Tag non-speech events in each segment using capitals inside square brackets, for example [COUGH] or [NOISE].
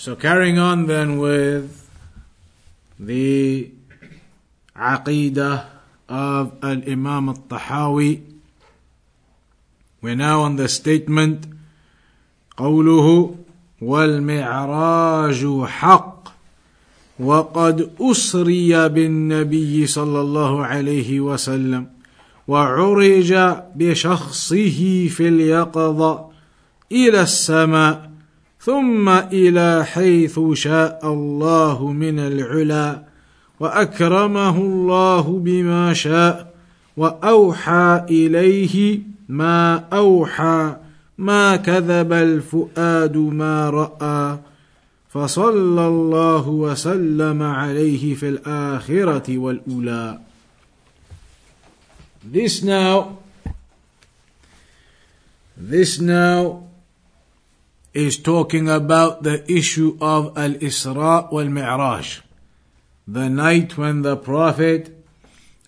So carrying on then with the Aqidah of Al-Imam Al-Tahawi. We're now on the statement قوله والمعراج حق وقد أسري بالنبي صلى الله عليه وسلم وعرج بشخصه في اليقظة إلى السماء ثم إلى حيث شاء الله من العلا وأكرمه الله بما شاء وأوحى إليه ما أوحى ما كذب الفؤاد ما رأى فصلى الله وسلم عليه في الآخرة والأولى. This now This now is talking about the issue of Al Isra wal Mi'raj, the night when the Prophet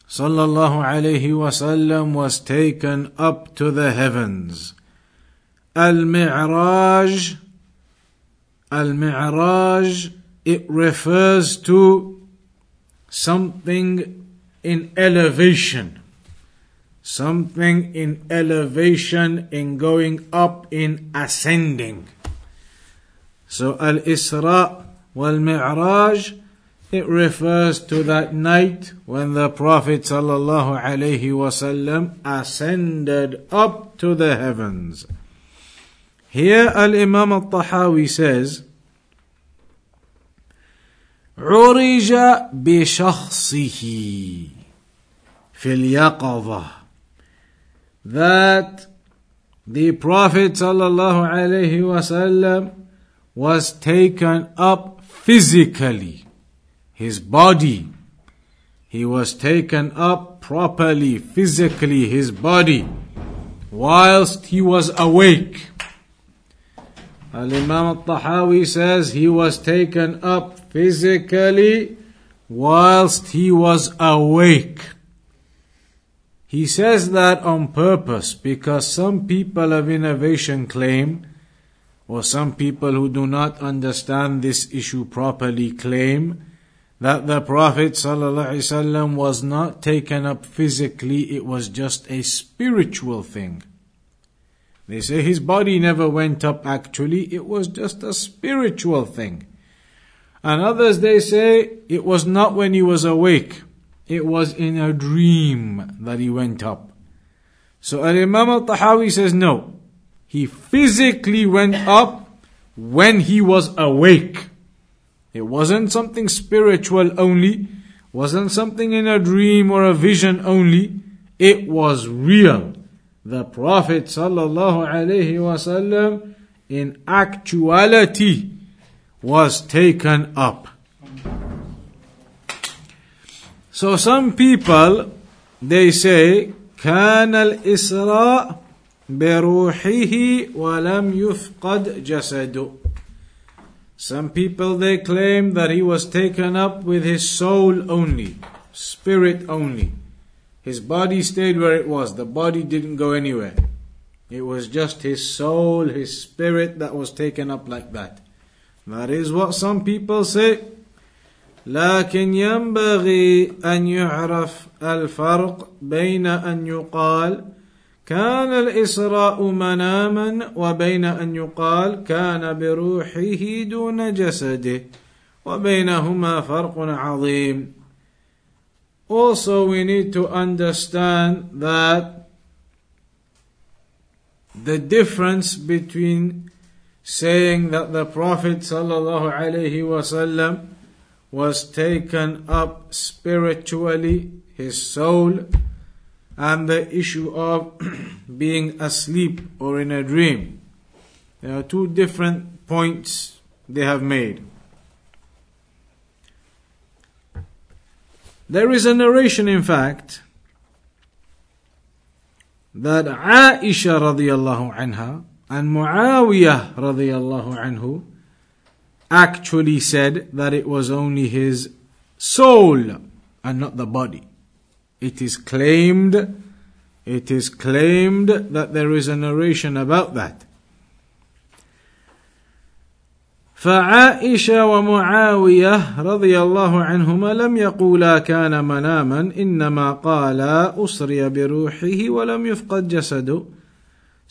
sallallahu alaihi wasallam was taken up to the heavens. Al Mi'raj, Al Mi'raj, it refers to something in elevation Something in elevation, in going up, in ascending. So Al Isra wal Mi'raj, it refers to that night when the Prophet sallallahu alaihi wasallam ascended up to the heavens. Here Al Imam Al Tahawi says, عرج بشخصه في اليقظة That the Prophet wasallam was taken up physically, his body. He was taken up properly, physically, his body, whilst he was awake. Al Imam al Tahawi says he was taken up physically whilst he was awake. He says that on purpose because some people of innovation claim or some people who do not understand this issue properly claim that the Prophet ﷺ was not taken up physically, it was just a spiritual thing. They say his body never went up actually, it was just a spiritual thing. And others they say it was not when he was awake, it was in a dream that he went up. So Al Imam al Tahawi says no, he physically went up when he was awake. It wasn't something spiritual only, wasn't something in a dream or a vision only. It was real. The Prophet in actuality was taken up. So some people they say كان الإسراء بروحه ولم يفقد جسده. Some people they claim that he was taken up with his soul only, spirit only. His body stayed where it was, the body didn't go anywhere. It was just his soul, his spirit that was taken up like that. That is what some people say. لكن ينبغي أن يعرف الفرق بين أن يقال كان الإسراء مناما وبين أن يقال كان بروحه دون جسده وبينهما فرق عظيم Also we need to understand that the difference between saying that the Prophet sallallahu alaihi wasallam was taken up spiritually, his soul, and the issue of [CLEARS THROAT] being asleep or in a dream. There are two different points they have made. There is a narration, in fact, that Aisha radiallahu anha and Muawiyah radiallahu anhu actually said that it was only his soul and not the body. It is claimed, it is claimed that there is a narration about that. فعائشة ومعاوية رضي الله عنهما لم يقولا كان مناما إنما قالا أسري بروحه ولم يفقد جسده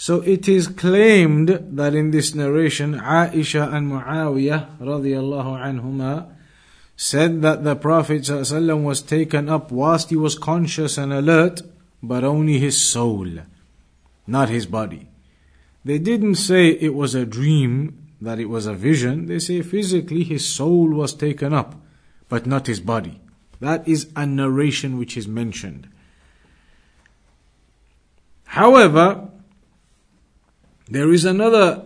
so it is claimed that in this narration, Aisha and Muawiyah radiallahu anhuma said that the Prophet ﷺ was taken up whilst he was conscious and alert, but only his soul, not his body. They didn't say it was a dream, that it was a vision. They say physically his soul was taken up, but not his body. That is a narration which is mentioned. However, there is another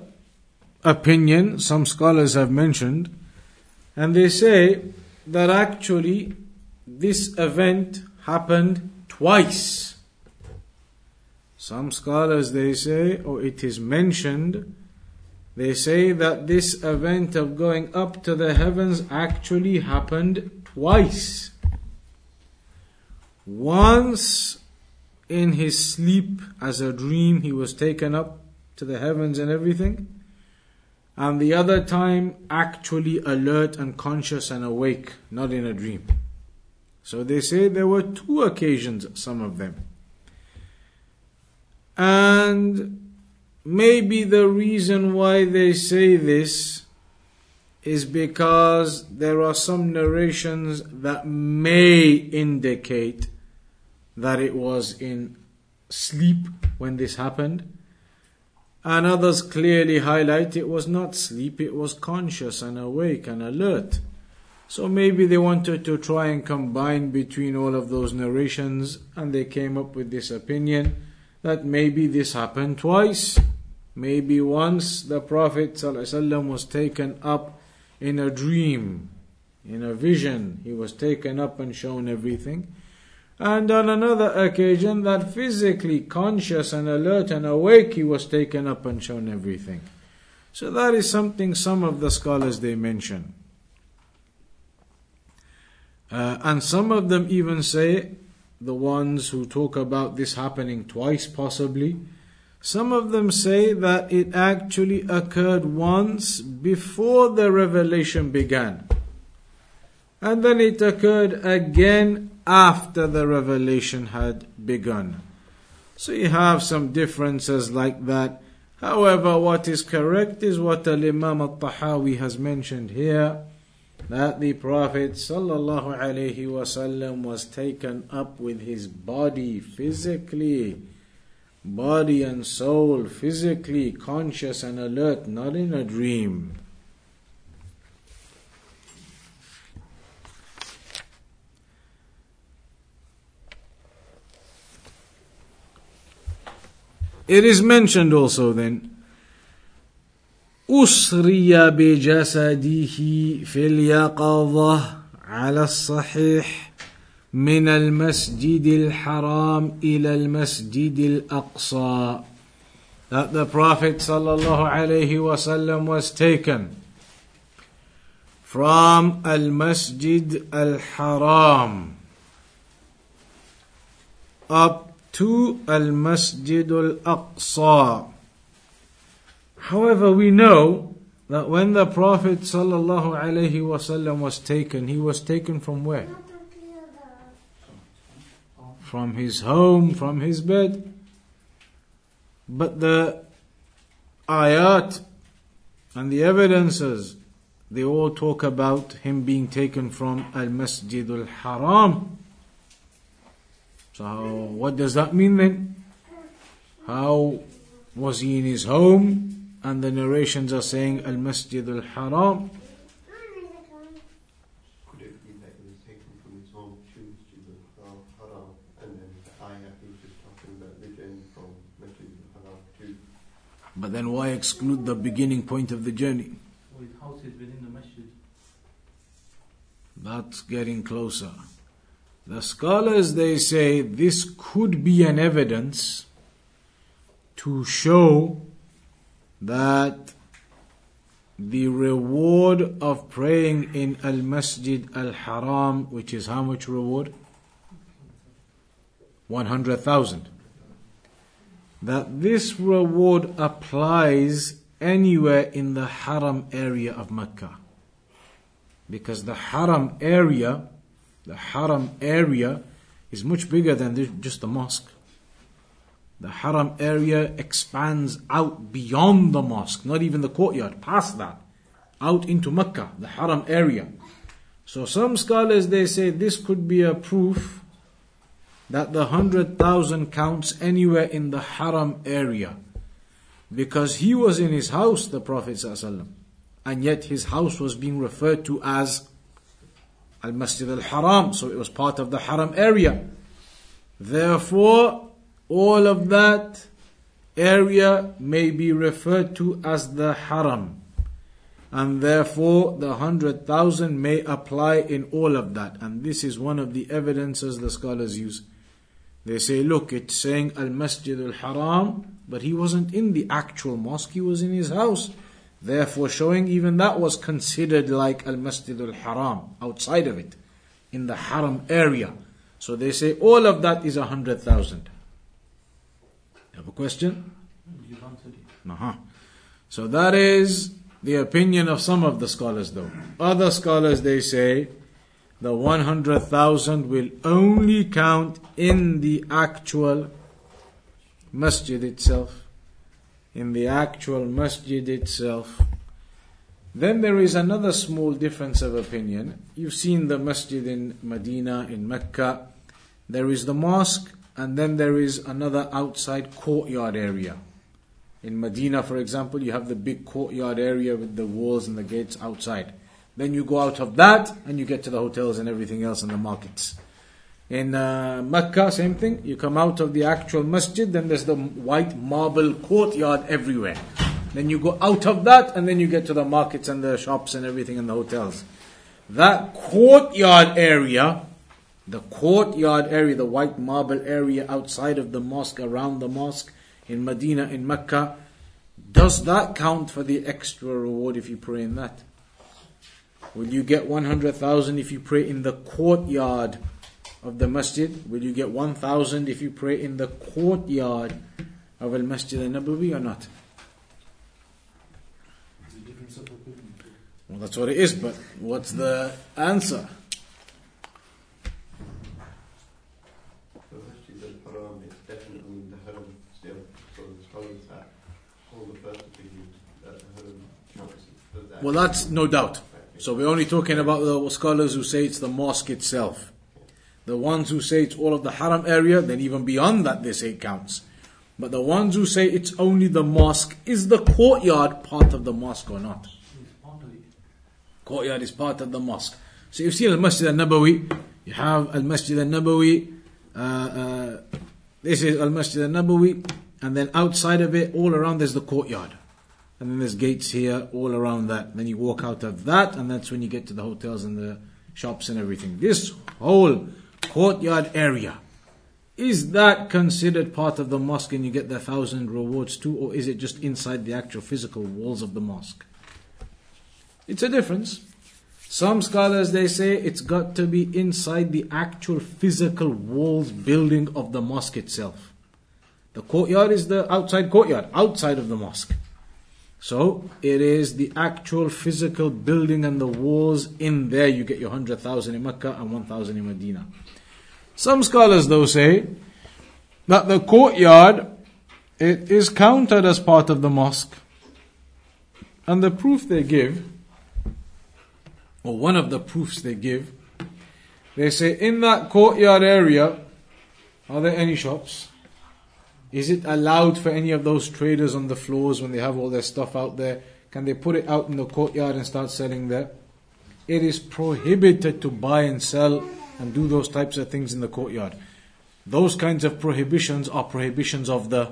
opinion some scholars have mentioned, and they say that actually this event happened twice. Some scholars they say, or it is mentioned they say that this event of going up to the heavens actually happened twice. Once in his sleep as a dream, he was taken up to the heavens and everything. And the other time, actually alert and conscious and awake, not in a dream. So they say there were two occasions, some of them. And Maybe the reason why they say this is because there are some narrations that may indicate that it was in sleep when this happened. And others clearly highlight it was not sleep, it was conscious and awake and alert. So maybe they wanted to try and combine between all of those narrations and they came up with this opinion that maybe this happened twice. Maybe once the Prophet ﷺ was taken up in a dream, in a vision, he was taken up and shown everything. And on another occasion, that physically conscious and alert and awake, he was taken up and shown everything. So that is something some of the scholars they mention. Uh, and some of them even say, the ones who talk about this happening twice possibly, some of them say that it actually occurred once before the revelation began. And then it occurred again after the revelation had begun. So you have some differences like that. However, what is correct is what Al Imam al Tahawi has mentioned here that the Prophet ﷺ was taken up with his body physically body and soul, physically conscious and alert, not in a dream. It is mentioned also then أسري بجسده في اليقظة على الصحيح من المسجد الحرام إلى المسجد الأقصى that the Prophet sallallahu alaihi wasallam was taken from Al Masjid Al Haram up to Al Masjid Al Aqsa. However, we know that when the Prophet wasallam was taken, he was taken from where? from his home, from his bed. But the ayat and the evidences, they all talk about him being taken from Al Masjid al Haram. So, what does that mean then? How was he in his home? And the narrations are saying Al Masjid al Haram. Could it be that he was taken from his own to al-Haram and then the ayah is talking about the journey from Masjid al Haram too? But then why exclude the beginning point of the journey? With houses within the masjid. That's getting closer. The scholars they say this could be an evidence to show that the reward of praying in Al Masjid Al Haram, which is how much reward? 100,000. That this reward applies anywhere in the Haram area of Mecca. Because the Haram area, the Haram area is much bigger than just the mosque. The haram area expands out beyond the mosque, not even the courtyard, past that, out into Mecca, the haram area. So some scholars they say this could be a proof that the hundred thousand counts anywhere in the haram area. Because he was in his house, the Prophet and yet his house was being referred to as Al Masjid al Haram, so it was part of the haram area. Therefore, all of that area may be referred to as the haram. And therefore, the hundred thousand may apply in all of that. And this is one of the evidences the scholars use. They say, look, it's saying Al Masjid al Haram, but he wasn't in the actual mosque, he was in his house. Therefore, showing even that was considered like Al Masjid al Haram, outside of it, in the Haram area. So they say all of that is a hundred thousand. Have a question? Uh-huh. So that is the opinion of some of the scholars though. Other scholars they say the 100,000 will only count in the actual masjid itself. In the actual masjid itself. Then there is another small difference of opinion. You've seen the masjid in Medina, in Mecca. There is the mosque and then there is another outside courtyard area. In Medina, for example, you have the big courtyard area with the walls and the gates outside. Then you go out of that and you get to the hotels and everything else and the markets. In uh, Mecca, same thing. You come out of the actual masjid, then there's the white marble courtyard everywhere. Then you go out of that and then you get to the markets and the shops and everything and the hotels. That courtyard area the courtyard area, the white marble area outside of the mosque, around the mosque in Medina, in Mecca, does that count for the extra reward if you pray in that? Will you get 100,000 if you pray in the courtyard of the masjid? Will you get 1,000 if you pray in the courtyard of Al Masjid al Nabawi or not? Well, that's what it is, but what's the answer? Well, that's no doubt. So we're only talking about the scholars who say it's the mosque itself. The ones who say it's all of the haram area, then even beyond that they say it counts. But the ones who say it's only the mosque, is the courtyard part of the mosque or not? Courtyard is part of the mosque. So you see Al Masjid al Nabawi, you have Al Masjid al Nabawi, uh, uh, this is Al Masjid al Nabawi, and then outside of it, all around there's the courtyard and then there's gates here all around that. Then you walk out of that, and that's when you get to the hotels and the shops and everything. This whole courtyard area, is that considered part of the mosque and you get the thousand rewards too, or is it just inside the actual physical walls of the mosque? It's a difference. Some scholars they say it's got to be inside the actual physical walls building of the mosque itself. The courtyard is the outside courtyard, outside of the mosque. So it is the actual physical building and the walls in there. You get your 100,000 in Mecca and 1,000 in Medina. Some scholars though say that the courtyard it is counted as part of the mosque. And the proof they give, or one of the proofs they give, they say in that courtyard area, are there any shops? Is it allowed for any of those traders on the floors when they have all their stuff out there? Can they put it out in the courtyard and start selling there? It is prohibited to buy and sell and do those types of things in the courtyard. Those kinds of prohibitions are prohibitions of the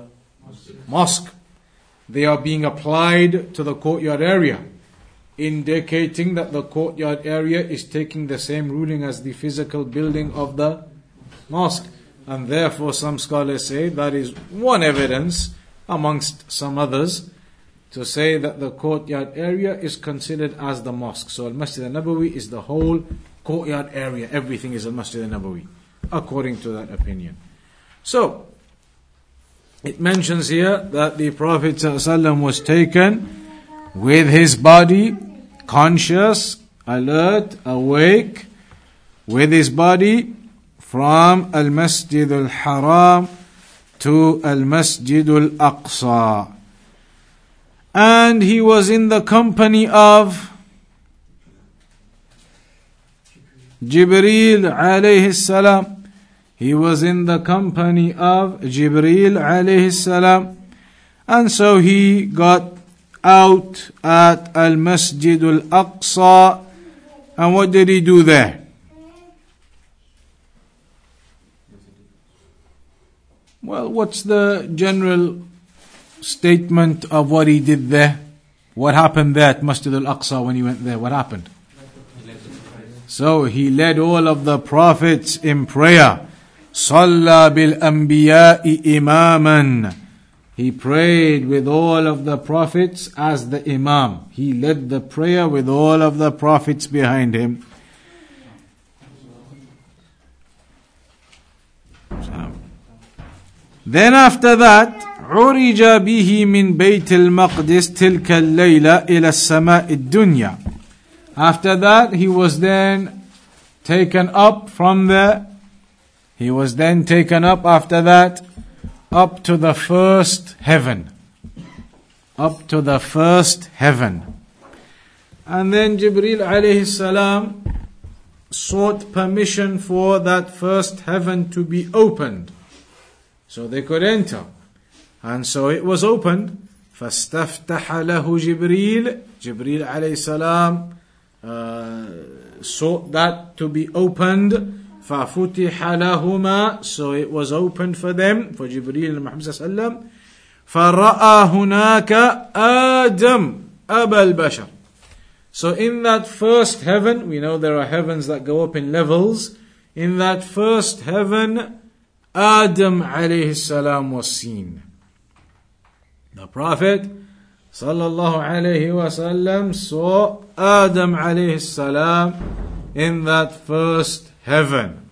mosque. They are being applied to the courtyard area. indicating that the courtyard area is taking the same ruling as the physical building of the mosque. And therefore, some scholars say that is one evidence amongst some others to say that the courtyard area is considered as the mosque. So, Al Masjid al Nabawi is the whole courtyard area. Everything is Al Masjid al Nabawi, according to that opinion. So, it mentions here that the Prophet ﷺ was taken with his body conscious, alert, awake, with his body from Al Masjid al Haram to Al Masjid al Aqsa. And he was in the company of Jibreel alayhi salam. He was in the company of Jibreel alayhi salam. And so he got out at Al Masjid al Aqsa. And what did he do there? Well, what's the general statement of what he did there? What happened there at Masjid al Aqsa when he went there? What happened? So he led all of the prophets in prayer. صلى بالأنبياء إماما He prayed with all of the prophets as the Imam. He led the prayer with all of the prophets behind him. Then after that, عرج به من بيت المقدس تلك الليلة إلى السماء الدنيا. After that, he was then taken up from there. He was then taken up after that, up to the first heaven. Up to the first heaven. And then Jibril alayhi salam sought permission for that first heaven to be opened so they could enter. And so it was opened. فاستفتح له جبريل Jibril alayhi salam uh, sought that to be opened ففتح لهما so it was opened for them for Jibril and Muhammad sallam فرأى هناك آدم أبا البشر so in that first heaven we know there are heavens that go up in levels in that first heaven Adam alayhi salam was seen. The Prophet sallallahu alayhi wasallam saw Adam alayhi salam in that first heaven.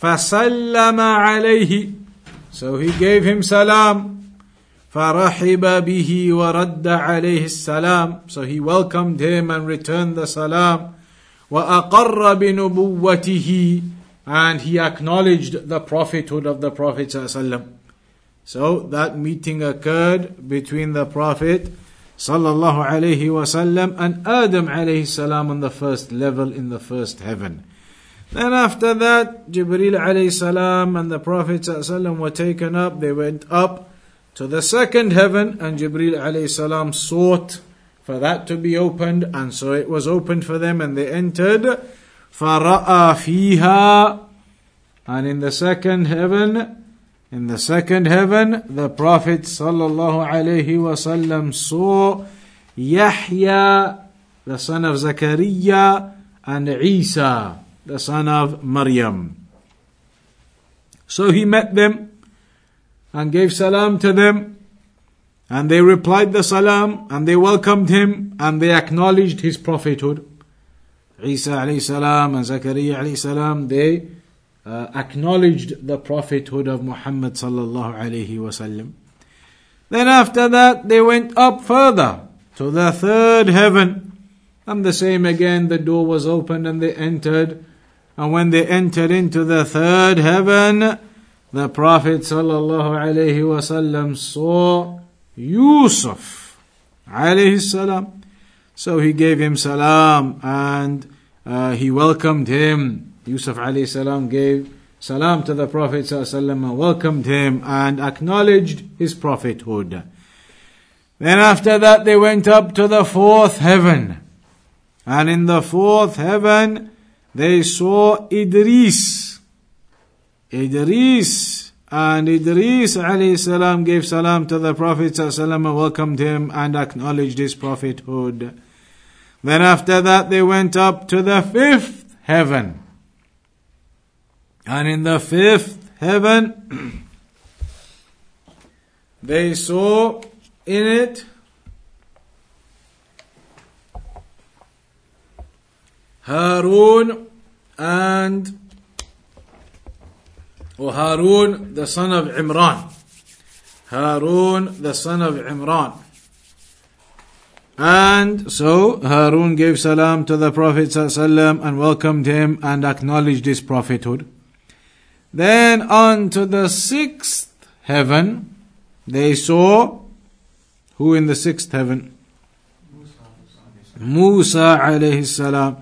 فسلم عليه So he gave him salam. فرحب به ورد عليه السلام So he welcomed him and returned the salam. وأقر بنبوته and he acknowledged the prophethood of the Prophet ﷺ. So that meeting occurred between the Prophet sallallahu alaihi wasallam and Adam alayhi salam on the first level in the first heaven. Then after that, Jibril alayhi salam and the Prophet ﷺ were taken up. They went up to the second heaven, and Jibril alayhi salam sought for that to be opened, and so it was opened for them, and they entered. فَرَأَى فِيهَا And in the second heaven, in the second heaven, the Prophet saw Yahya, the son of Zakaria, and Isa, the son of Maryam. So he met them and gave salam to them, and they replied the salam, and they welcomed him, and they acknowledged his prophethood. Isa alayhi salam and Zakaria alayhi salam, they uh, acknowledged the prophethood of Muhammad sallallahu alayhi wasallam. Then after that, they went up further to the third heaven. And the same again, the door was opened and they entered. And when they entered into the third heaven, the Prophet sallallahu alayhi wasallam saw Yusuf alayhi salam. So he gave him salam and uh, he welcomed him. Yusuf alayhi salam gave salam to the Prophet and welcomed him and acknowledged his prophethood. Then after that they went up to the fourth heaven. And in the fourth heaven they saw Idris. Idris And Idris alayhi salam gave salam to the Prophet and welcomed him and acknowledged his prophethood. Then after that they went up to the fifth heaven. And in the fifth heaven, they saw in it Harun and or Harun the son of Imran. Harun the son of Imran. And so Harun gave salam to the Prophet and welcomed him and acknowledged his prophethood. Then on to the sixth heaven, they saw who in the sixth heaven? Musa alayhi salam.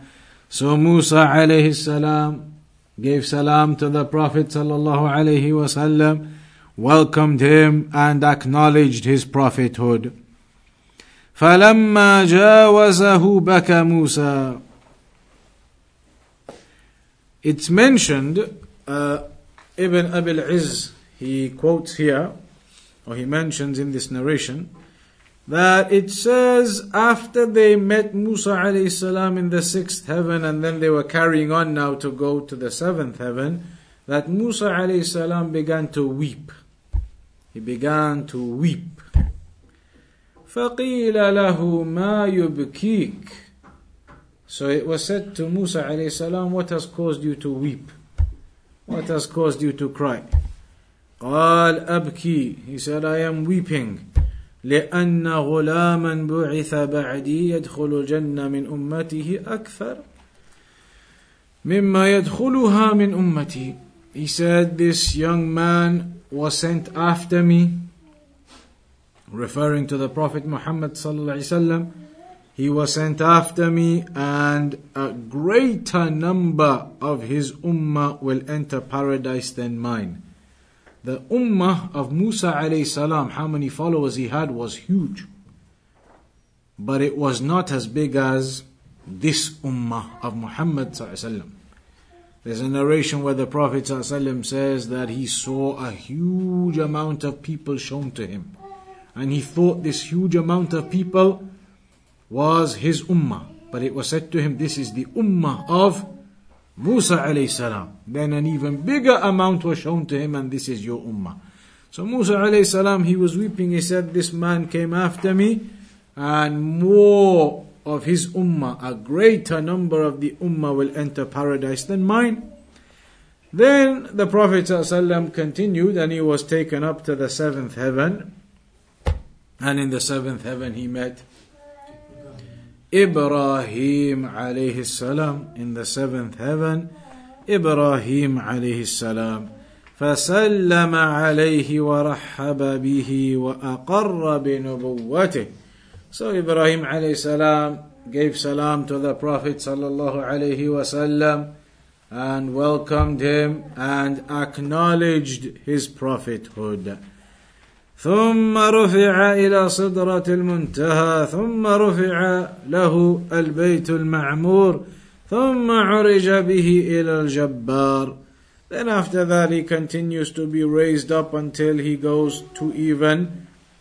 So Musa alayhi salam gave salam to the Prophet sallallahu alayhi wasallam, welcomed him and acknowledged his prophethood. فلما جاوزه بكى موسى It's mentioned, uh, Ibn Abil Izz, he quotes here, or he mentions in this narration, that it says after they met Musa alayhi salam in the sixth heaven and then they were carrying on now to go to the seventh heaven, that Musa alayhi salam began to weep. He began to weep. فقيل له ما يبكيك So it was said to Musa alayhi salam, what has caused you to weep? What has caused you to cry? قال أبكي He said, I am weeping. لأن غلاما بعث بعدي يدخل الجنة من أمته أكثر مما يدخلها من أمتي He said, this young man was sent after me referring to the Prophet Muhammad sallallahu he was sent after me and a greater number of his ummah will enter paradise than mine. The ummah of Musa alayhi salam, how many followers he had was huge. But it was not as big as this ummah of Muhammad sallallahu There's a narration where the Prophet sallallahu says that he saw a huge amount of people shown to him and he thought this huge amount of people was his ummah. But it was said to him, this is the ummah of Musa alayhi salam. Then an even bigger amount was shown to him, and this is your ummah. So Musa alayhi salam, he was weeping. He said, this man came after me, and more of his ummah, a greater number of the ummah will enter paradise than mine. Then the Prophet ﷺ continued and he was taken up to the seventh heaven. And in the seventh heaven he met Ibrahim alayhi salam. In the seventh heaven, Ibrahim alayhi salam. فسلم عليه ورحب به وأقر بنبوته So Ibrahim alayhi salam gave salam to the Prophet sallallahu alayhi wasallam and welcomed him and acknowledged his prophethood. ثم رفع إلى صدرة المنتهى ثم رفع له البيت المعمور ثم عرج به إلى الجبار. Then after that he continues to be raised up until he goes to even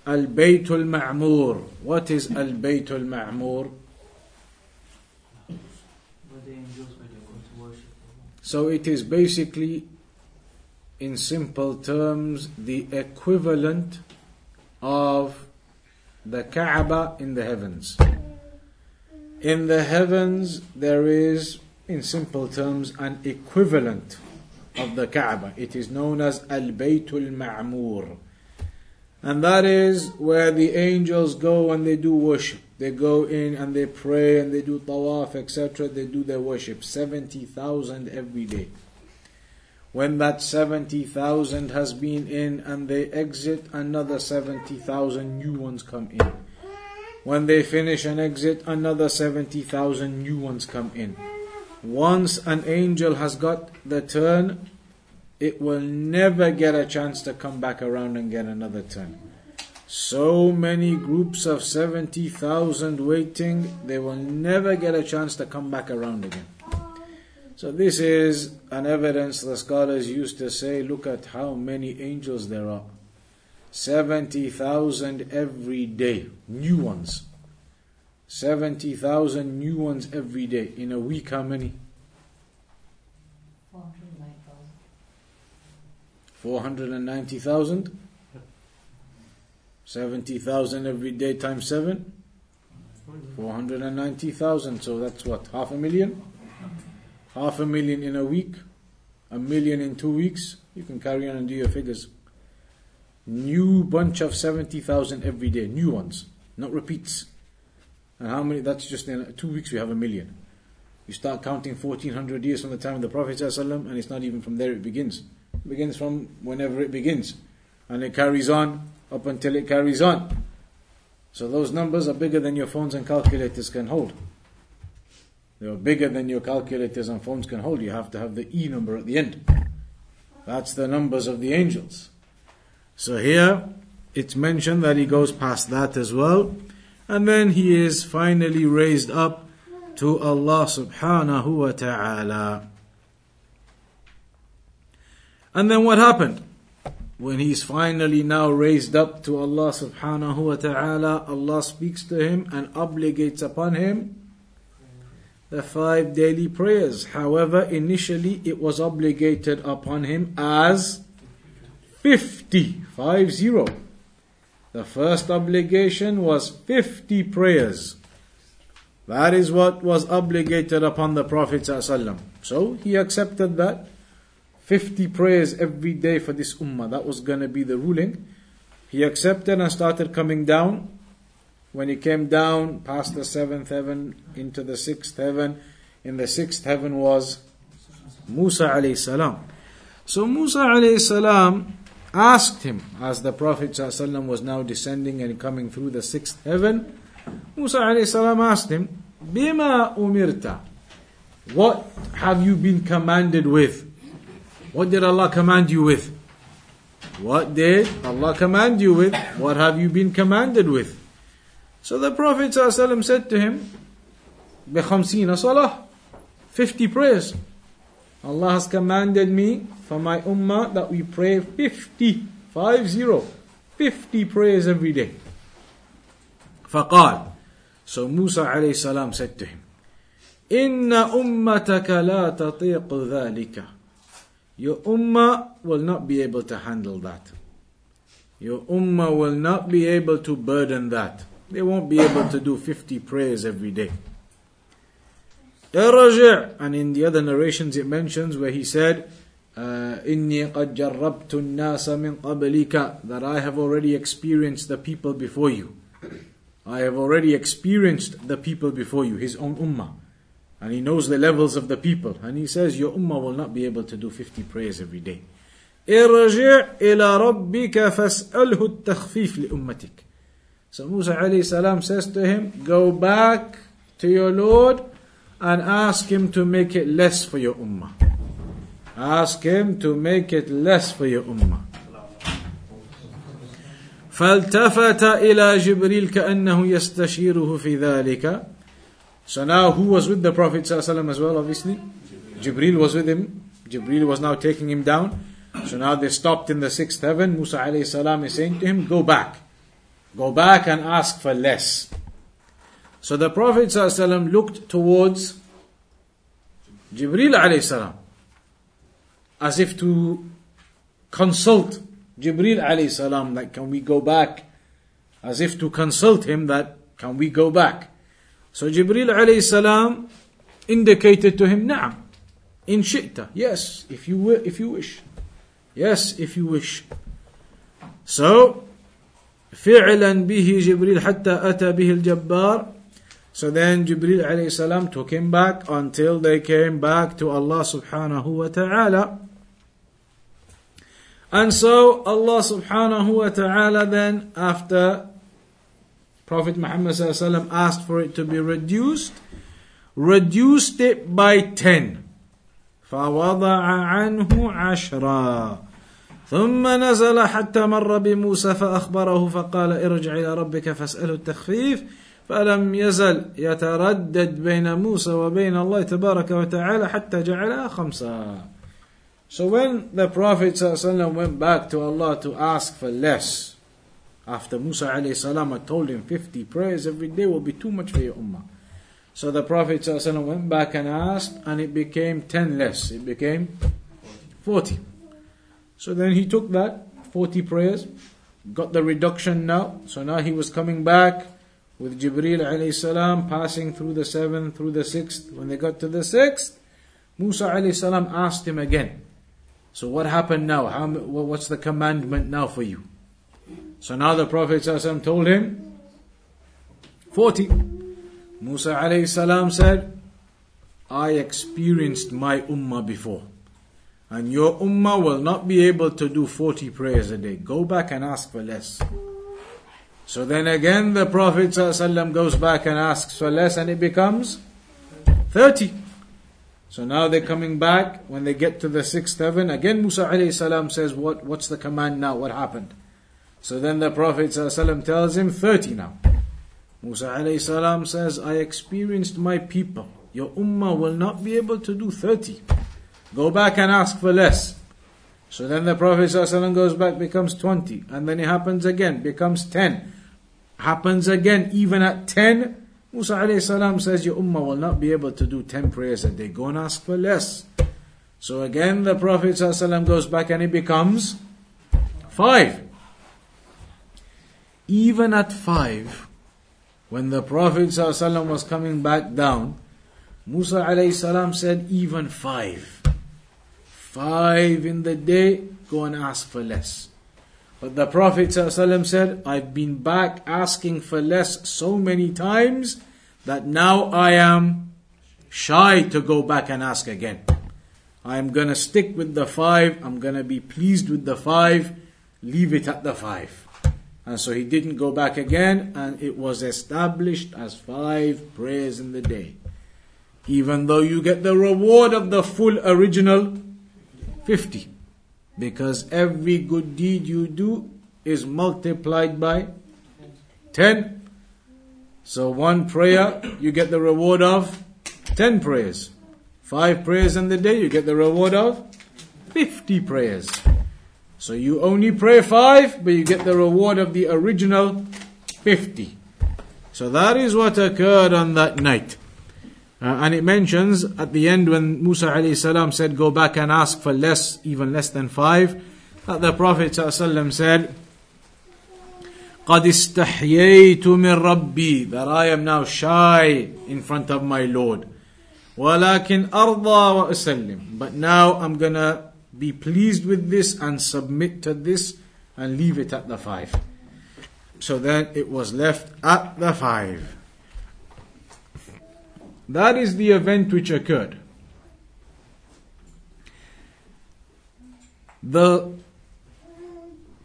البيت المعمور what is البيت المعمور So it is basically in simple terms the equivalent of the Kaaba in the heavens. In the heavens, there is, in simple terms, an equivalent of the Kaaba. It is known as Al Baytul Ma'mur. And that is where the angels go and they do worship. They go in and they pray and they do tawaf, etc. They do their worship. 70,000 every day. When that 70,000 has been in and they exit, another 70,000 new ones come in. When they finish and exit, another 70,000 new ones come in. Once an angel has got the turn, it will never get a chance to come back around and get another turn. So many groups of 70,000 waiting, they will never get a chance to come back around again. So this is an evidence the scholars used to say, look at how many angels there are. 70,000 every day, new ones. 70,000 new ones every day. In a week, how many? 490,000? 70,000 every day times 7? 490,000. So that's what? Half a million? Half a million in a week? A million in two weeks? You can carry on and do your figures. New bunch of 70,000 every day. New ones. Not repeats. And how many? That's just in two weeks we have a million. You start counting 1400 years from the time of the Prophet and it's not even from there it begins. It begins from whenever it begins. And it carries on up until it carries on. So those numbers are bigger than your phones and calculators can hold. They are bigger than your calculators and phones can hold. You have to have the E number at the end. That's the numbers of the angels. So here it's mentioned that he goes past that as well. And then he is finally raised up to Allah subhanahu wa ta'ala. And then what happened? When he's finally now raised up to Allah subhanahu wa ta'ala, Allah speaks to him and obligates upon him the five daily prayers. However, initially it was obligated upon him as 50, 5 0. The first obligation was 50 prayers. That is what was obligated upon the Prophet. So he accepted that. 50 prayers every day for this ummah. That was going to be the ruling. He accepted and started coming down. When he came down past the seventh heaven into the sixth heaven, in the sixth heaven was Musa alayhi salam. So Musa alayhi salam asked him, as the Prophet was now descending and coming through the sixth heaven, Musa alayhi salam asked him, Bima umirta? What have you been commanded with? What did Allah command you with? What did Allah command you with? What have you been commanded with? So the Prophet ﷺ said to him, بخمسين صلاة 50 prayers. Allah has commanded me for my ummah that we pray 50, 50, 50 prayers every day. فقال So Musa alayhi salam said to him, إن أمتك لا تطيق ذلك your ummah will not be able to handle that. Your ummah will not be able to burden that. They won't be able to do 50 prayers every day. And in the other narrations it mentions where he said, إني قد جربت الناس من قبلك that I have already experienced the people before you. I have already experienced the people before you, his own ummah. And he knows the levels of the people. And he says, Your ummah will not be able to do 50 prayers every day. ارجع إلى ربك فاسأله التخفيف لأمتك. So Musa alayhi salam says to him, Go back to your Lord and ask him to make it less for your ummah. Ask him to make it less for your ummah. فالتفت إلى جبريل كأنه يستشيره في ذلك so now who was with the Prophet ﷺ as well, obviously? Jibril was with him. Jibril was now taking him down. So now they stopped in the sixth heaven. Musa alayhi salam is saying to him, Go back. Go back and ask for less. So the Prophet ﷺ looked towards Jibril alayhi as if to consult Jibril alayhi that can we go back as if to consult him that can we go back so Jibril alayhi indicated to him, Naam, in shi'ta. Yes, if you, if you wish. Yes, if you wish. So, فعلا به جبريل حتى أتى به الجبار So then Jibril alayhi salam took him back until they came back to Allah subhanahu wa ta'ala. And so Allah subhanahu wa ta'ala then after Prophet Muhammad asked for it to be reduced, reduced it by 10. فوضع عنه عشرا ثم نزل حتى مر بموسى فأخبره فقال ارجع إلى ربك فاسأله التخفيف فلم يزل يتردد بين موسى وبين الله تبارك وتعالى حتى جعلها خمسة So when the Prophet ﷺ went back to Allah to ask for less, after Musa ﷺ had told him 50 prayers every day will be too much for your ummah. So the Prophet ﷺ went back and asked, and it became 10 less. It became 40. So then he took that 40 prayers, got the reduction now. So now he was coming back with Jibreel alayhi salam passing through the seventh, through the sixth. When they got to the sixth, Musa alayhi salam asked him again. So what happened now? How, what's the commandment now for you? So now the Prophet told him 40. Musa alayhi salam said, I experienced my ummah before. And your ummah will not be able to do 40 prayers a day. Go back and ask for less. So then again, the Prophet ﷺ goes back and asks for less, and it becomes 30. So now they're coming back. When they get to the sixth heaven, again Musa ﷺ says, "What? What's the command now? What happened?" So then the Prophet ﷺ tells him, 30 now." Musa ﷺ says, "I experienced my people. Your ummah will not be able to do 30." Go back and ask for less. So then the Prophet ﷺ goes back, becomes 20. And then it happens again, becomes 10. Happens again, even at 10. Musa ﷺ says, Your ummah will not be able to do 10 prayers a day. Go and ask for less. So again, the Prophet ﷺ goes back and it becomes 5. Even at 5, when the Prophet ﷺ was coming back down, Musa ﷺ said, Even 5 five in the day, go and ask for less. But the Prophet ﷺ said, I've been back asking for less so many times that now I am shy to go back and ask again. I'm gonna stick with the five, I'm gonna be pleased with the five, leave it at the five. And so he didn't go back again, and it was established as five prayers in the day. Even though you get the reward of the full original 50. Because every good deed you do is multiplied by 10. So one prayer, you get the reward of 10 prayers. Five prayers in the day, you get the reward of 50 prayers. So you only pray five, but you get the reward of the original 50. So that is what occurred on that night. Uh, and it mentions at the end when Musa salam said, Go back and ask for less, even less than five, that the Prophet said, قد استحييت من ربي that I am now shy in front of my Lord ولكن أرضى وأسلم but now I'm gonna be pleased with this and submit to this and leave it at the five so then it was left at the five that is the event which occurred. The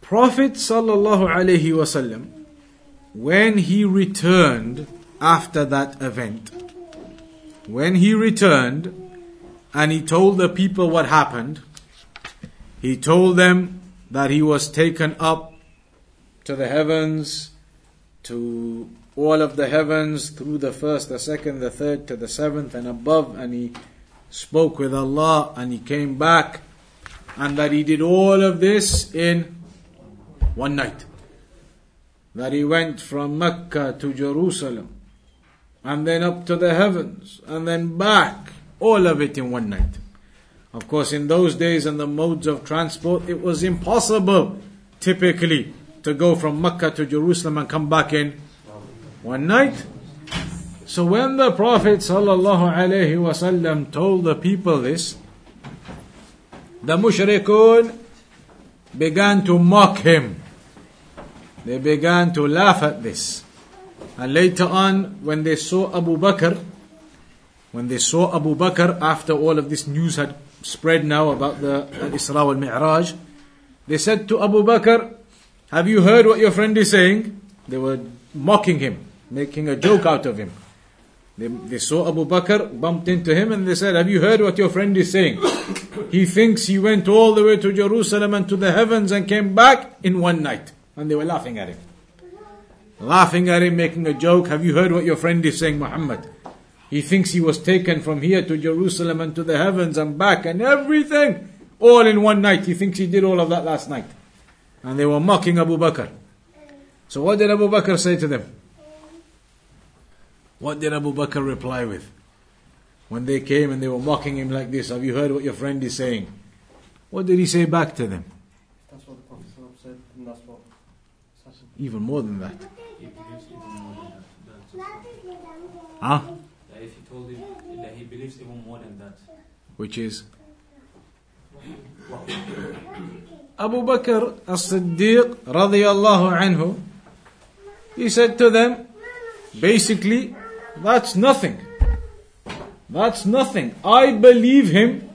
Prophet wasallam, when he returned after that event, when he returned and he told the people what happened, he told them that he was taken up to the heavens to all of the heavens through the first, the second, the third to the seventh and above, and he spoke with Allah and he came back, and that he did all of this in one night. That he went from Mecca to Jerusalem, and then up to the heavens, and then back, all of it in one night. Of course, in those days and the modes of transport, it was impossible typically to go from Mecca to Jerusalem and come back in one night. So when the Prophet ﷺ told the people this, the mushrikun began to mock him. They began to laugh at this. And later on, when they saw Abu Bakr, when they saw Abu Bakr after all of this news had spread now about the Isra al Mi'raj, they said to Abu Bakr, Have you heard what your friend is saying? They were mocking him making a joke out of him. They, they saw Abu Bakr, bumped into him, and they said, Have you heard what your friend is saying? he thinks he went all the way to Jerusalem and to the heavens and came back in one night. And they were laughing at him. laughing at him, making a joke. Have you heard what your friend is saying, Muhammad? He thinks he was taken from here to Jerusalem and to the heavens and back and everything, all in one night. He thinks he did all of that last night. And they were mocking Abu Bakr. So what did Abu Bakr say to them? What did Abu Bakr reply with? When they came and they were mocking him like this, have you heard what your friend is saying? What did he say back to them? That's what the Prophet said, and that's what. Even more than that. He even more than that. Huh? that if he told him that he believes even more than that. Which is Abu Bakr as-Siddiq radiyallahu anhu he said to them basically that's nothing. That's nothing. I believe him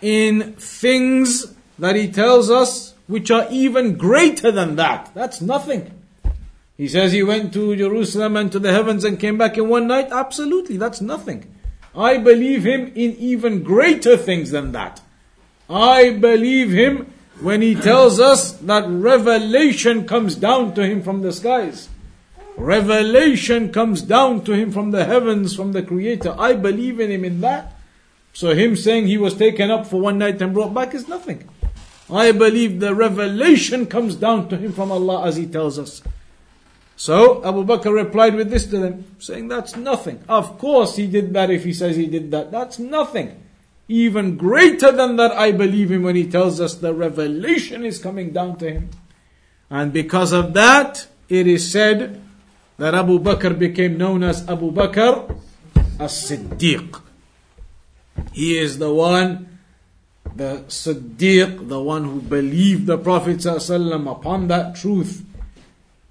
in things that he tells us which are even greater than that. That's nothing. He says he went to Jerusalem and to the heavens and came back in one night. Absolutely that's nothing. I believe him in even greater things than that. I believe him when he tells us that revelation comes down to him from the skies. Revelation comes down to him from the heavens, from the Creator. I believe in him in that. So him saying he was taken up for one night and brought back is nothing. I believe the revelation comes down to him from Allah as he tells us. So Abu Bakr replied with this to them, saying that's nothing. Of course he did that if he says he did that. That's nothing. Even greater than that, I believe him when he tells us the revelation is coming down to him. And because of that, it is said that Abu Bakr became known as Abu Bakr as-Siddiq. He is the one, the Siddiq, the one who believed the Prophet upon that truth.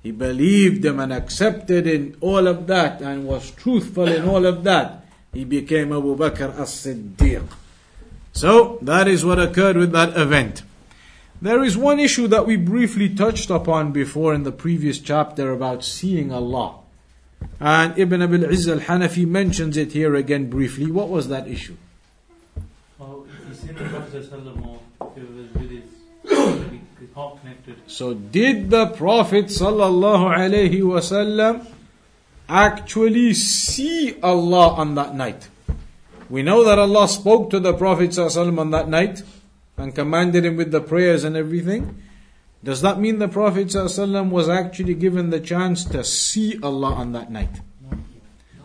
He believed him and accepted in all of that and was truthful in all of that. He became Abu Bakr as-Siddiq. So, that is what occurred with that event. There is one issue that we briefly touched upon before in the previous chapter about seeing Allah. And Ibn Abil Izz al-Hanafi mentions it here again briefly. What was that issue? Well, if he seen the Prophet ﷺ or if he was with his, his heart connected. So did the Prophet sallallahu alaihi wasallam actually see Allah on that night? We know that Allah spoke to the Prophet ﷺ on that night and commanded him with the prayers and everything. Does that mean the Prophet ﷺ was actually given the chance to see Allah on that night?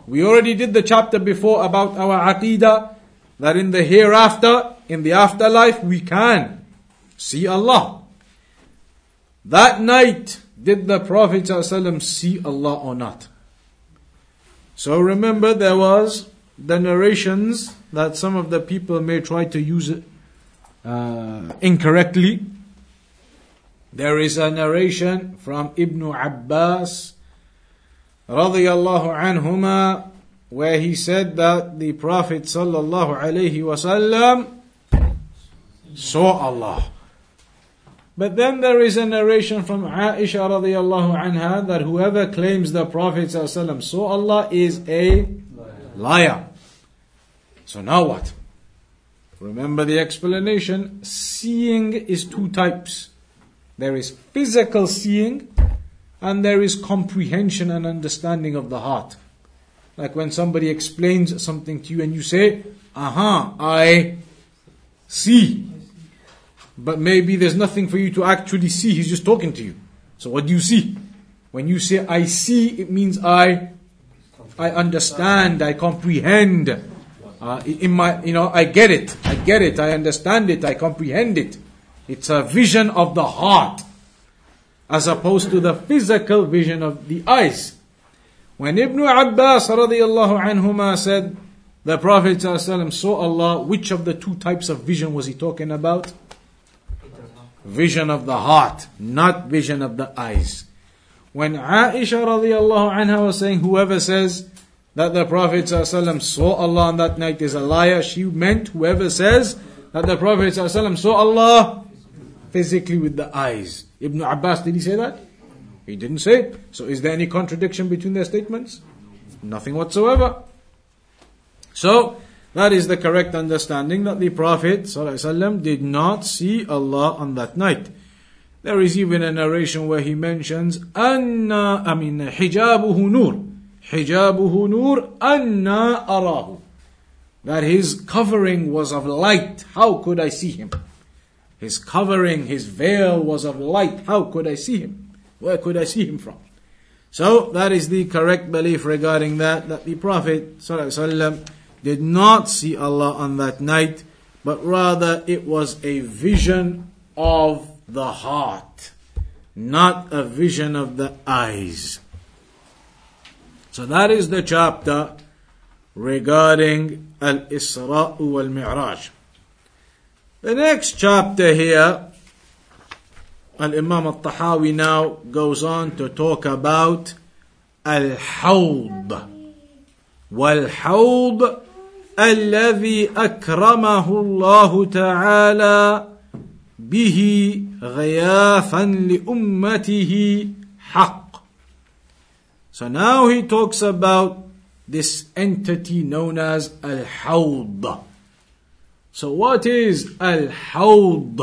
We already did the chapter before about our aqidah that in the hereafter, in the afterlife, we can see Allah. That night, did the Prophet ﷺ see Allah or not? So remember, there was the narrations that some of the people may try to use uh, incorrectly. There is a narration from Ibn Abbas radiyallahu anhuma where he said that the Prophet sallallahu wasallam saw Allah. But then there is a narration from Aisha radiyallahu anha that whoever claims the Prophet sallallahu saw Allah is a liar. So now what? Remember the explanation. Seeing is two types. There is physical seeing and there is comprehension and understanding of the heart. Like when somebody explains something to you and you say, aha, I see. But maybe there's nothing for you to actually see. He's just talking to you. So what do you see? When you say I see, it means I, I understand, I comprehend. Uh, in my, you know, I get it, I get it, I understand it, I comprehend it. It's a vision of the heart, as opposed to the physical vision of the eyes. When Ibn Abbas anhuma said, the Prophet saw Allah, which of the two types of vision was he talking about? Vision of the heart, not vision of the eyes. When Aisha radiallahu anha was saying, whoever says that the Prophet ﷺ saw Allah on that night is a liar, she meant whoever says that the Prophet ﷺ saw Allah physically with the eyes. Ibn Abbas, did he say that? He didn't say. So is there any contradiction between their statements? Nothing whatsoever. So, that is the correct understanding that the Prophet ﷺ did not see Allah on that night. There is even a narration where he mentions anna I mean hijabuhu Hijabuhu nur anna arahu. That his covering was of light. How could I see him? His covering, his veil was of light. How could I see him? Where could I see him from? So that is the correct belief regarding that, that the Prophet ﷺ did not see Allah on that night, but rather it was a vision of the heart, not a vision of the eyes. So that is the chapter regarding Al-Isra wal Mi'raj. The next chapter here Al-Imam al-Tahawi now goes on to talk about Al-Hawd. والحوض الذي أكرمه الله تعالى به غياثا لأمته حق. so now he talks about this entity known as Al-Hawd. So what is Al-Hawd?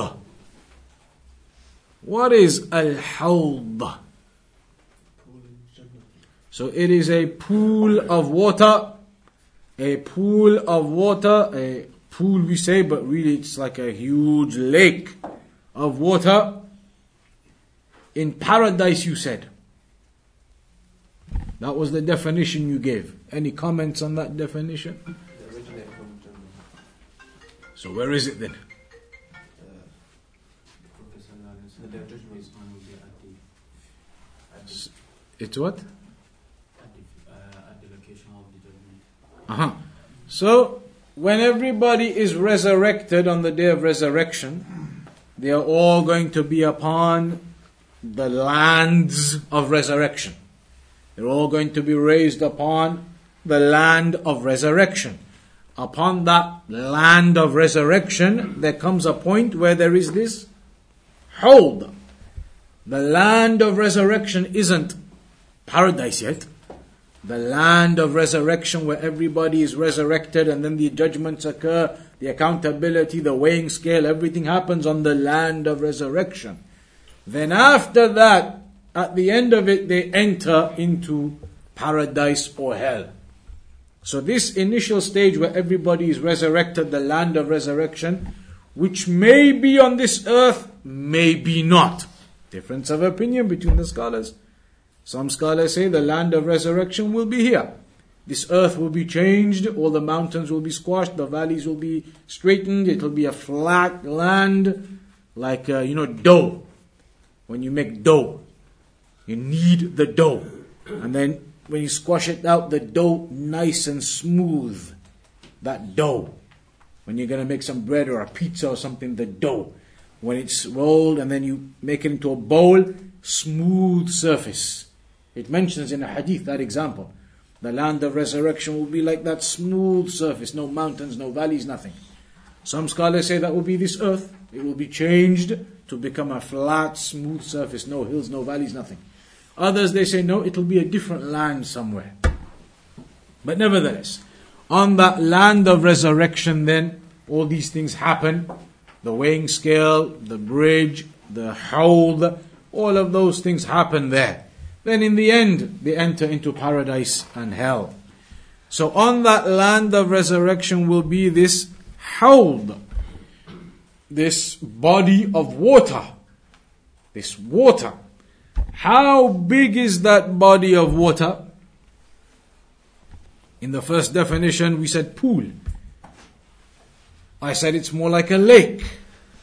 What is Al Hawd? So it is a pool of water, a pool of water, a pool we say, but really it's like a huge lake of water. In paradise, you said. That was the definition you gave. Any comments on that definition? So where is it then? It's what? Uh-huh. So, when everybody is resurrected on the day of resurrection, they are all going to be upon the lands of resurrection. They're all going to be raised upon the land of resurrection. Upon that land of resurrection, there comes a point where there is this hawd. The land of resurrection isn't paradise yet. The land of resurrection where everybody is resurrected and then the judgments occur, the accountability, the weighing scale, everything happens on the land of resurrection. Then after that, at the end of it, they enter into paradise or hell. So this initial stage where everybody is resurrected, the land of resurrection, which may be on this earth, may be not. Difference of opinion between the scholars. Some scholars say the land of resurrection will be here. This earth will be changed, all the mountains will be squashed, the valleys will be straightened, it will be a flat land, like, uh, you know, dough. When you make dough, you knead the dough. And then when you squash it out, the dough nice and smooth. That dough. When you're going to make some bread or a pizza or something, the dough. When it's rolled and then you make it into a bowl, smooth surface. It mentions in a hadith that example. The land of resurrection will be like that smooth surface, no mountains, no valleys, nothing. Some scholars say that will be this earth. It will be changed to become a flat, smooth surface, no hills, no valleys, nothing. Others they say no, it will be a different land somewhere. But nevertheless, on that land of resurrection, then all these things happen the weighing scale, the bridge, the hawd, all of those things happen there then in the end they enter into paradise and hell. So on that land of resurrection will be this hawd, this body of water, this water. How big is that body of water? In the first definition, we said pool. I said it's more like a lake.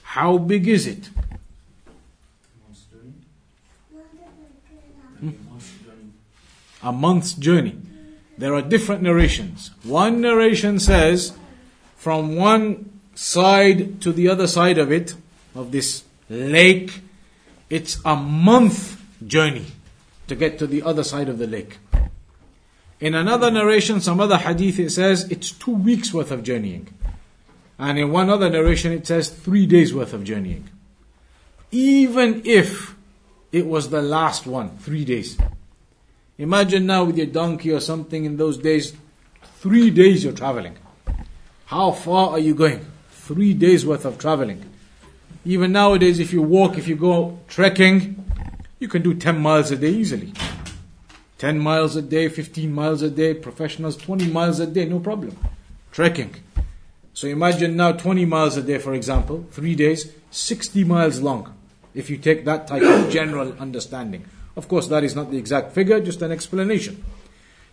How big is it? Hmm? a month's journey. There are different narrations. One narration says, from one side to the other side of it, of this lake, it's a month journey to get to the other side of the lake. In another narration, some other hadith, it says it's two weeks worth of journeying. And in one other narration, it says three days worth of journeying. Even if it was the last one, three days. Imagine now with your donkey or something in those days, three days you're traveling. How far are you going? Three days worth of traveling. Even nowadays, if you walk, if you go trekking, you can do 10 miles a day easily. 10 miles a day, 15 miles a day, professionals 20 miles a day, no problem. Trekking. So imagine now 20 miles a day, for example, three days, 60 miles long, if you take that type of general understanding. Of course, that is not the exact figure, just an explanation.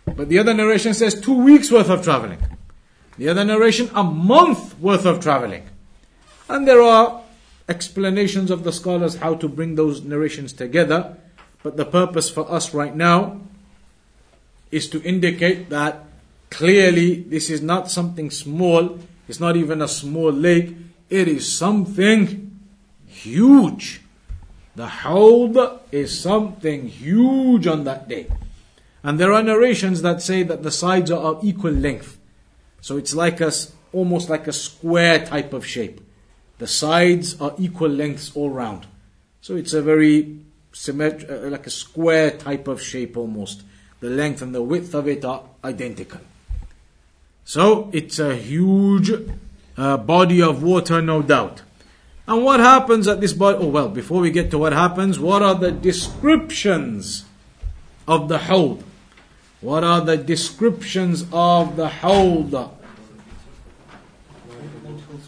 But the other narration says two weeks worth of traveling. The other narration, a month worth of traveling. And there are explanations of the scholars how to bring those narrations together. But the purpose for us right now is to indicate that clearly this is not something small, it's not even a small lake, it is something huge. The Hawd is something huge on that day. And there are narrations that say that the sides are of equal length. So it's like a, almost like a square type of shape. The sides are equal lengths all round. So it's a very symmetric, uh, like a square type of shape almost. The length and the width of it are identical. So it's a huge uh, body of water, no doubt. And what happens at this body? Oh, well, before we get to what happens, what are the descriptions of the Hawd? What are the descriptions of the Hawd? Multiple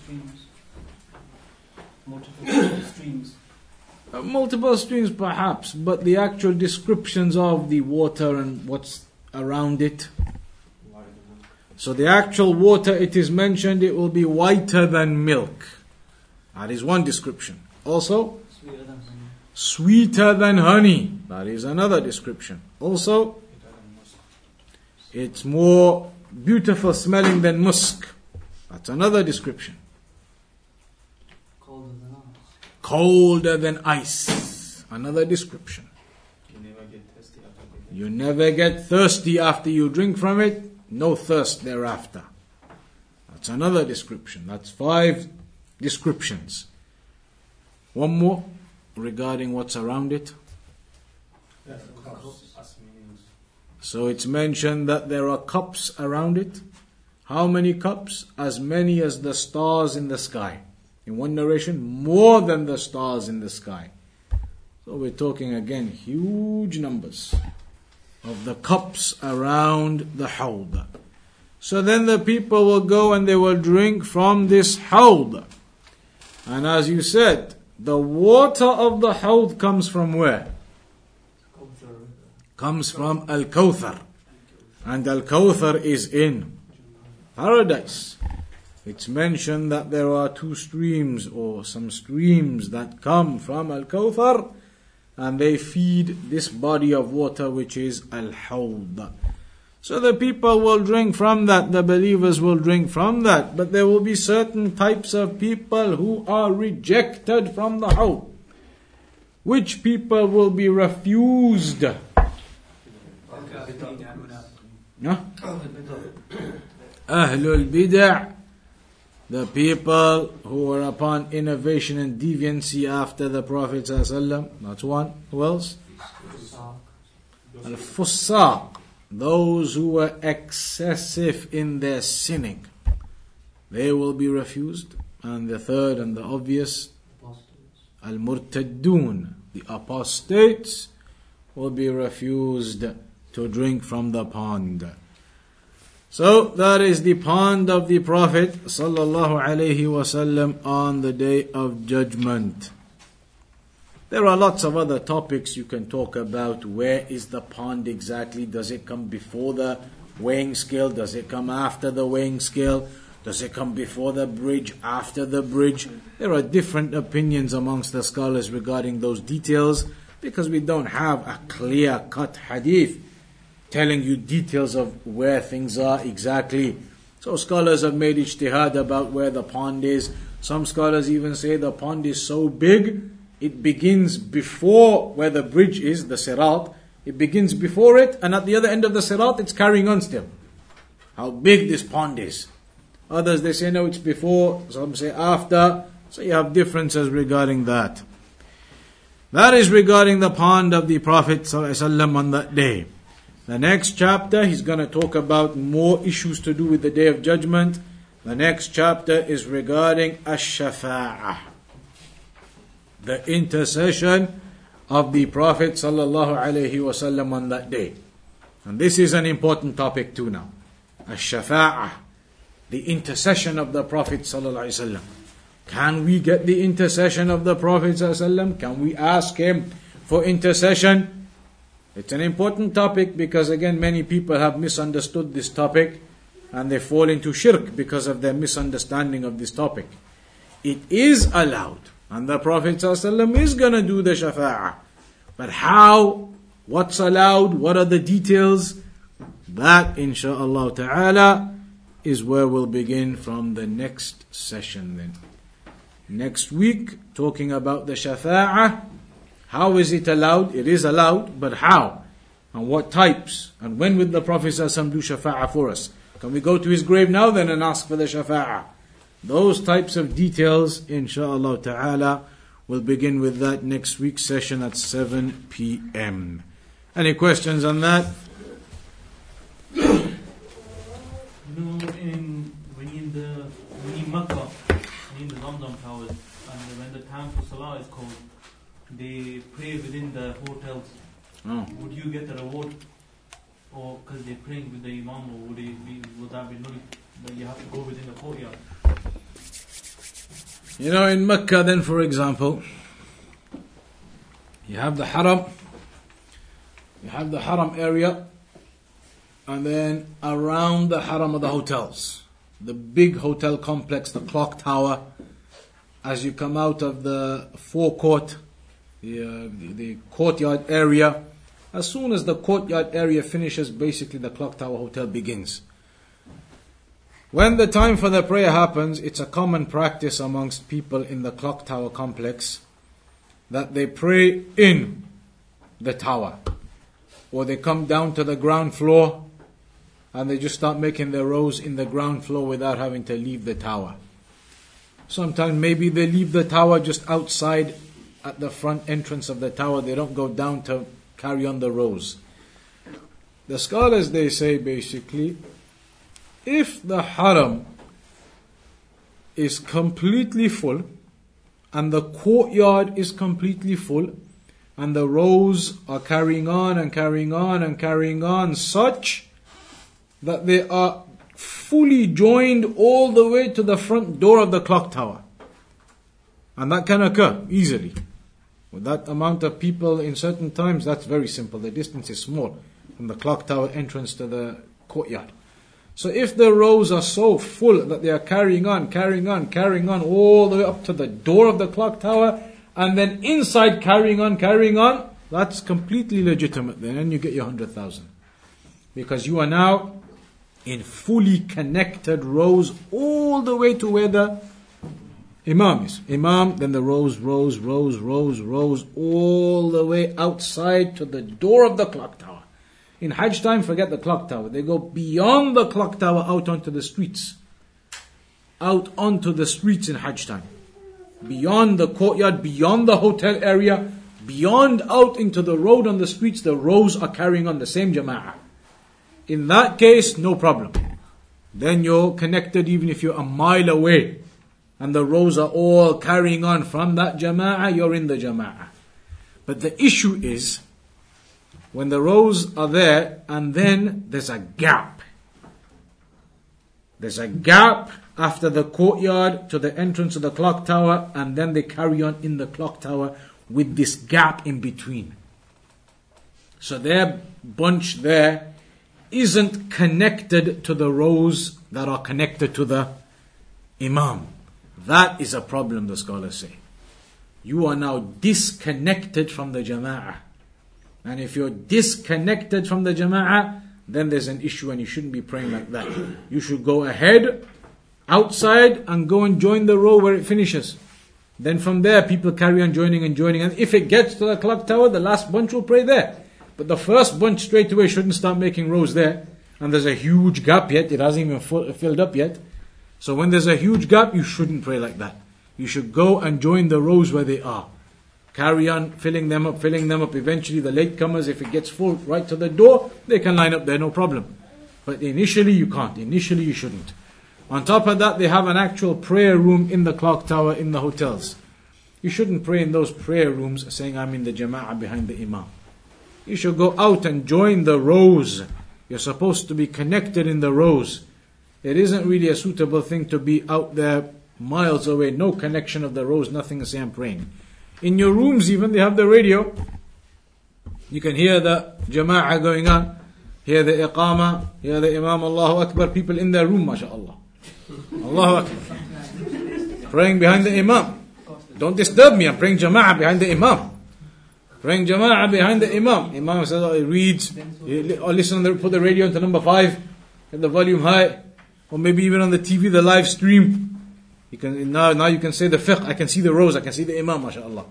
streams. Multiple streams. Uh, multiple streams perhaps, but the actual descriptions of the water and what's around it. So the actual water, it is mentioned, it will be whiter than milk. That is one description. Also, Sweeter than honey. sweeter than honey. That is another description. Also, it's more beautiful smelling than musk. That's another description. Colder than ice. Colder than ice. Another description. You never get thirsty after. You never get thirsty after you drink from it, no thirst thereafter. That's another description. That's five descriptions. One more regarding what's around it. Cups, as meanings. So it's mentioned that there are cups around it. How many cups? As many as the stars in the sky. In one narration, more than the stars in the sky. So we're talking again huge numbers of the cups around the hawd. So then the people will go and they will drink from this hawd. And as you said, the water of the hawd comes from where? Comes from Al Kawthar. And Al Kawthar is in paradise. It's mentioned that there are two streams or some streams that come from Al Kawthar and they feed this body of water which is Al Hawd. So the people will drink from that, the believers will drink from that, but there will be certain types of people who are rejected from the Hawd. Which people will be refused? Ahlul Bid'ah, the people who were upon innovation and deviancy after the Prophet ﷺ. That's one. Who else? Al Fusaq, those who were excessive in their sinning. They will be refused. And the third and the obvious, Al Murtaddun, the apostates, will be refused to drink from the pond. So that is the pond of the Prophet sallallahu alaihi wasallam on the day of judgment. There are lots of other topics you can talk about. Where is the pond exactly? Does it come before the weighing scale? Does it come after the weighing scale? Does it come before the bridge, after the bridge? There are different opinions amongst the scholars regarding those details because we don't have a clear cut hadith telling you details of where things are exactly. So scholars have made ijtihad about where the pond is. Some scholars even say the pond is so big, it begins before where the bridge is, the sirat. It begins before it, and at the other end of the sirat, it's carrying on still. How big this pond is. Others they say no, it's before. Some say after. So you have differences regarding that. That is regarding the pond of the Prophet on that day. The next chapter, he's going to talk about more issues to do with the day of judgment. The next chapter is regarding ash-shafa'ah. the intercession of the Prophet sallallahu alaihi wasallam on that day. And this is an important topic too now. Ash-shafa'ah, the intercession of the Prophet sallallahu alaihi wasallam. Can we get the intercession of the Prophet sallallahu alaihi wasallam? Can we ask him for intercession? It's an important topic because again many people have misunderstood this topic and they fall into shirk because of their misunderstanding of this topic. It is allowed and the Prophet ﷺ is going to do the shafa'ah. But how? What's allowed? What are the details? That insha'Allah ta'ala is where we'll begin from the next session then. Next week, talking about the shafa'ah. How is it allowed? It is allowed, but how? And what types? And when will the Prophet ﷺ do shafa'ah for us? Can we go to his grave now then and ask for the shafa'ah? Those types of details, insha'Allah ta'ala, we'll begin with that next week's session at 7 p.m. Any questions on that? Know, in when in the when in when in the Zamzam towers, and when the time for Salah is called, they pray within the hotels. Oh. Would you get a reward, or because they're praying with the Imam, or would it be would that be null? That you have to go within the courtyard. You know, in Mecca, then, for example, you have the Haram, you have the Haram area, and then around the Haram are the hotels. The big hotel complex, the clock tower. As you come out of the forecourt, the, uh, the, the courtyard area, as soon as the courtyard area finishes, basically the clock tower hotel begins. When the time for the prayer happens, it's a common practice amongst people in the clock tower complex that they pray in the tower. Or they come down to the ground floor and they just start making their rows in the ground floor without having to leave the tower. Sometimes maybe they leave the tower just outside at the front entrance of the tower. They don't go down to carry on the rows. The scholars they say basically if the haram is completely full and the courtyard is completely full and the rows are carrying on and carrying on and carrying on such that they are fully joined all the way to the front door of the clock tower. And that can occur easily. With that amount of people in certain times, that's very simple. The distance is small from the clock tower entrance to the courtyard. So if the rows are so full that they are carrying on, carrying on, carrying on all the way up to the door of the clock tower, and then inside carrying on, carrying on, that's completely legitimate then, and you get your hundred thousand. Because you are now in fully connected rows all the way to where the Imam is. Imam, then the rows, rows, rows, rows, rows, all the way outside to the door of the clock tower. In Hajj time, forget the clock tower. They go beyond the clock tower out onto the streets. Out onto the streets in Hajj time. Beyond the courtyard, beyond the hotel area, beyond out into the road on the streets, the rows are carrying on the same jama'ah. In that case, no problem. Then you're connected even if you're a mile away. And the rows are all carrying on from that jama'ah, you're in the jama'ah. But the issue is, when the rows are there and then there's a gap. There's a gap after the courtyard to the entrance of the clock tower and then they carry on in the clock tower with this gap in between. So their bunch there isn't connected to the rows that are connected to the imam. That is a problem, the scholars say. You are now disconnected from the jama'ah. And if you're disconnected from the jama'ah, then there's an issue and you shouldn't be praying like that. You should go ahead, outside, and go and join the row where it finishes. Then from there, people carry on joining and joining. And if it gets to the clock tower, the last bunch will pray there. But the first bunch straight away shouldn't start making rows there. And there's a huge gap yet, it hasn't even filled up yet. So when there's a huge gap, you shouldn't pray like that. You should go and join the rows where they are. Carry on filling them up, filling them up. Eventually, the latecomers, if it gets full right to the door, they can line up there, no problem. But initially, you can't. Initially, you shouldn't. On top of that, they have an actual prayer room in the clock tower in the hotels. You shouldn't pray in those prayer rooms saying, I'm in the jama'ah behind the imam. You should go out and join the rows. You're supposed to be connected in the rows. It isn't really a suitable thing to be out there miles away, no connection of the rows, nothing say I'm praying. In your rooms, even, they have the radio. You can hear the jama'ah going on, hear the iqama, hear the imam, Allahu Akbar, people in their room, mashallah. Allahu Akbar. Praying behind the imam. Don't disturb me, I'm praying jama'ah behind the imam. Praying jama'ah behind the imam. Imam says, oh, he reads, he, or oh, listen, the, put the radio into number five, get the volume high, or maybe even on the TV, the live stream. You can now now you can say the fiqh. I can see the rows. I can see the imam. MashaAllah.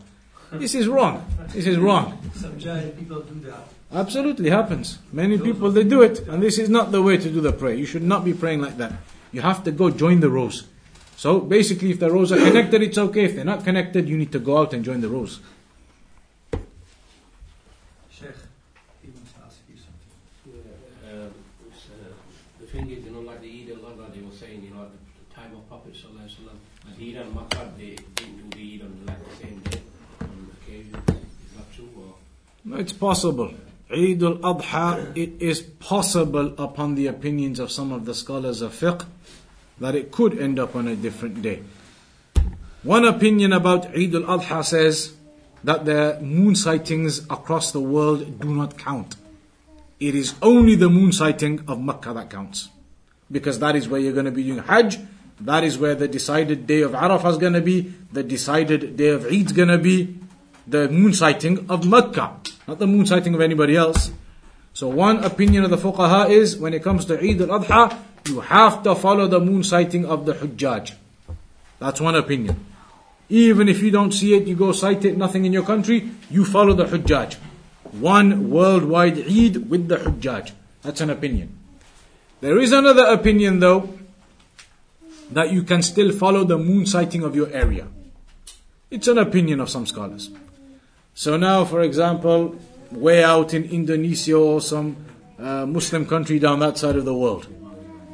This is wrong. This is wrong. Some jahil people do that. Absolutely happens. Many people they do it, and this is not the way to do the prayer. You should not be praying like that. You have to go join the rows. So basically, if the rows are connected, it's okay. If they're not connected, you need to go out and join the rows. Sheikh, he wants to ask you something. Yeah, um, it's, uh, the thing is, you know, like the Eid al-Adha, they were saying, you know, at the time of Prophet Sallallahu Alaihi Wasallam, Medina they on like the same day, on occasion. Is that true or? No, It's possible. Eid al-Adha, it is possible upon the opinions of some of the scholars of fiqh that it could end up on a different day. One opinion about Eid al-Adha says that the moon sightings across the world do not count. It is only the moon sighting of Makkah that counts. Because that is where you're going to be doing Hajj, that is where the decided day of Arafah is going to be, the decided day of Eid is going to be, the moon sighting of Mecca, not the moon sighting of anybody else. So one opinion of the fuqaha is when it comes to Eid al-Adha, you have to follow the moon sighting of the Hujjaj. That's one opinion. Even if you don't see it, you go sight it, nothing in your country, you follow the Hujjaj. One worldwide Eid with the Hujjaj. That's an opinion. There is another opinion though, that you can still follow the moon sighting of your area. It's an opinion of some scholars. So now, for example, way out in Indonesia or some uh, Muslim country down that side of the world,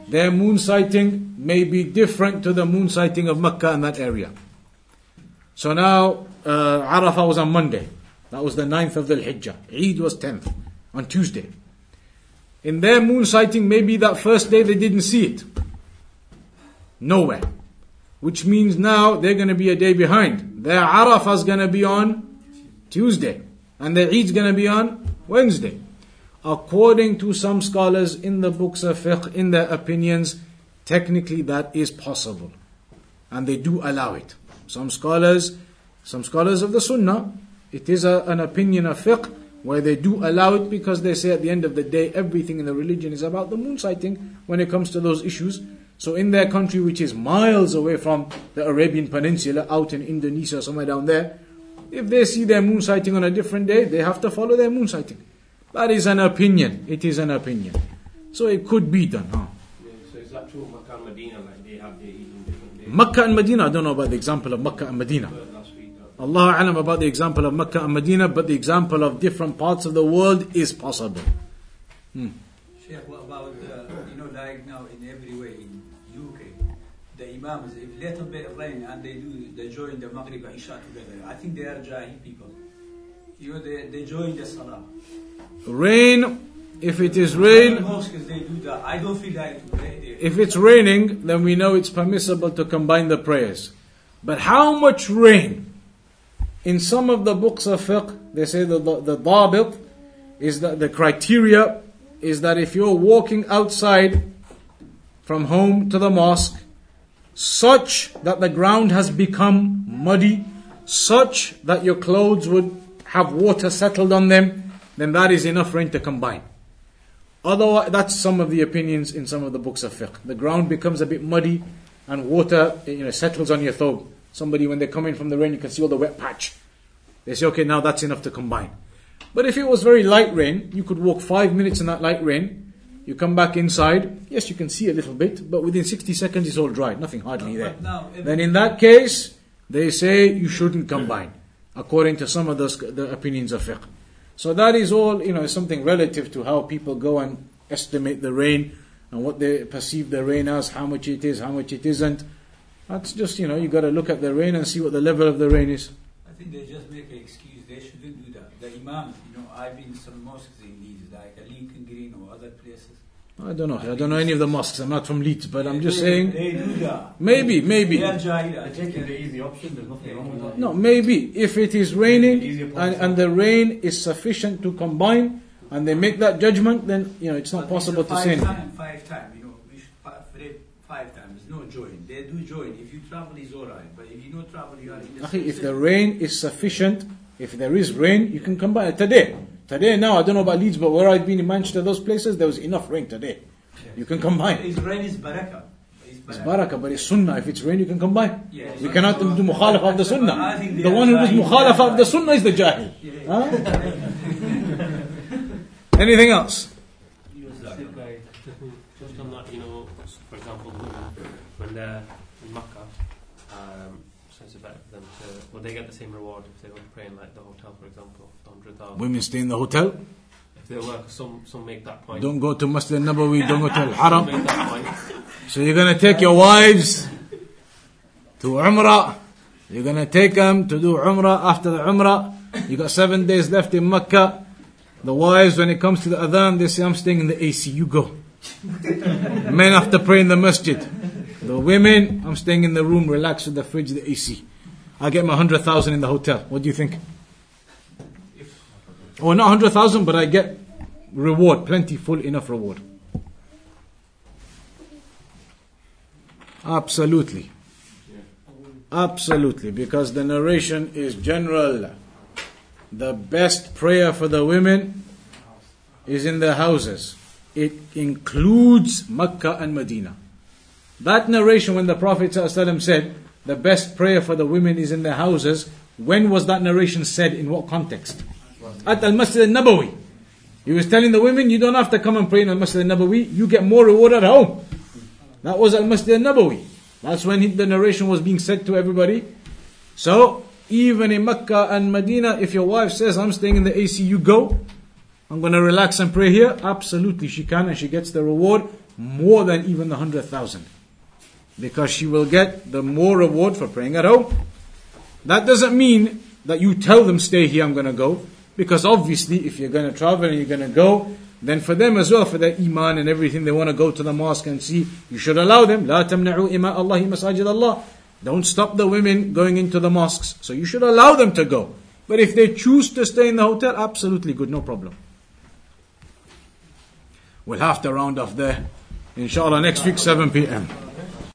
their moon sighting may be different to the moon sighting of Mecca in that area. So now, uh, Arafah was on Monday. That was the 9th of the Hijjah. Eid was 10th, on Tuesday. In their moon sighting, maybe that first day they didn't see it. Nowhere. Which means now they're going to be a day behind. Their Arafah is going to be on Tuesday. And their Eid's going to be on Wednesday. According to some scholars in the books of fiqh, in their opinions, technically that is possible. And they do allow it. Some scholars, some scholars of the Sunnah, it is a, an opinion of fiqh where they do allow it because they say at the end of the day everything in the religion is about the moon sighting when it comes to those issues. So in their country, which is miles away from the Arabian Peninsula, out in Indonesia, somewhere down there, if they see their moon sighting on a different day, they have to follow their moon sighting. That is an opinion. It is an opinion. So it could be done. Huh? Yeah, so is that true, Makkah and Medina, like they have their Eid on different days? Makkah and Medina, I don't know about the example of Makkah and Medina. Heard last week that Allah alam about the example of Makkah and Medina, but the example of different parts of the world is possible. Hmm. Sheikh, what about, uh, you know, like now in imams, if little bit rain and they do, they join the Maghrib and Isha together, I think they are Jahil people. You know, they, they join the Salah. Rain, if it is rain, mosques they do that. I don't feel like they, if it's raining, then we know it's permissible to combine the prayers. But how much rain? In some of the books of fiqh, they say that the, the dabit is that the criteria is that if you're walking outside from home to the mosque, such that the ground has become muddy, such that your clothes would have water settled on them, then that is enough rain to combine. Otherwise, that's some of the opinions in some of the books of fiqh. The ground becomes a bit muddy and water you know, settles on your thobe. Somebody, when they come in from the rain, you can see all the wet patch. They say, okay, now that's enough to combine. But if it was very light rain, you could walk five minutes in that light rain. You come back inside. Yes, you can see a little bit, but within 60 seconds it's all dry. Nothing hardly there. Now, Then in that case, they say you shouldn't combine, according to some of the, the opinions of fiqh. So that is all, you know, something relative to how people go and estimate the rain and what they perceive the rain as, how much it is, how much it isn't. That's just, you know, you got to look at the rain and see what the level of the rain is. Think they just make an excuse. They shouldn't do that. The imams, you know, I've been to some mosques in Leeds, like Lincoln Green or other places. I don't know. I don't know any of the mosques. I'm not from Leeds, but I'm just They- saying. They do that. Maybe, maybe. They are jahil. They're taking the easy option, there's nothing wrong with that. No, maybe if it is raining and, and the rain is sufficient to combine and they make that judgment, then you know it's not But possible it's to sin. five anything. time, five time, you know, we should pray five times, no join. They do join. If you travel, is alright. If you don't travel, you are in the if the rain is sufficient, if there is rain, you can combine today. Today now, I don't know about Leeds, but where I've been in Manchester, those places, there was enough rain today. You can combine. It's rain is barakah. It's barakah. but it's sunnah. If it's rain, you can combine. Yeah. We cannot do mukhalafa of the sunnah. The one who does jahil. of the sunnah is the jahil. Huh? [LAUGHS] Anything else? Right. Just on that, you know, for example, women, when they're in Makkah, so it's better for them to, well, they get the same reward if they go to pray in like the hotel, for example, the 100,000. Women stay in the hotel. If they work, some, some make that point. Don't go to Masjid Nabawi, don't go to [LAUGHS] Al Haram. make that point. So you're going to take your wives to Umrah. You're going to take them to do Umrah after the Umrah. You got seven days left in Mecca. The wives, when it comes to the Adhan, they say, I'm staying in the AC, you go. [LAUGHS] Men have to pray in the masjid. The women, I'm staying in the room, relax with the fridge, the AC. I get my 100,000 in the hotel. What do you think? Oh, not 100,000, but I get reward, plenty, full enough reward. Absolutely. Absolutely, because the narration is general. The best prayer for the women is in their houses. It includes Makkah and Medina. That narration, when the Prophet ﷺ said, the best prayer for the women is in their houses, when was that narration said? In what context? At Al Masjid al Nabawi. He was telling the women, you don't have to come and pray in Al Masjid al Nabawi, you get more reward at home. That was Al Masjid al Nabawi. That's when he, the narration was being said to everybody. So, even in Mecca and Medina, if your wife says, I'm staying in the AC, you go. I'm going to relax and pray here. Absolutely, she can, and she gets the reward more than even the 100,000 Because she will get the more reward for praying at home. That doesn't mean that you tell them, stay here, I'm going to go. Because obviously, if you're going to travel and you're going to go, then for them as well, for their iman and everything, they want to go to the mosque and see, you should allow them. لا تمنعوا إماء الله مساجد الله. Don't stop the women going into the mosques. So you should allow them to go. But if they choose to stay in the hotel, absolutely good, no problem. We'll have to round off there. Inshallah, next week, 7 p.m.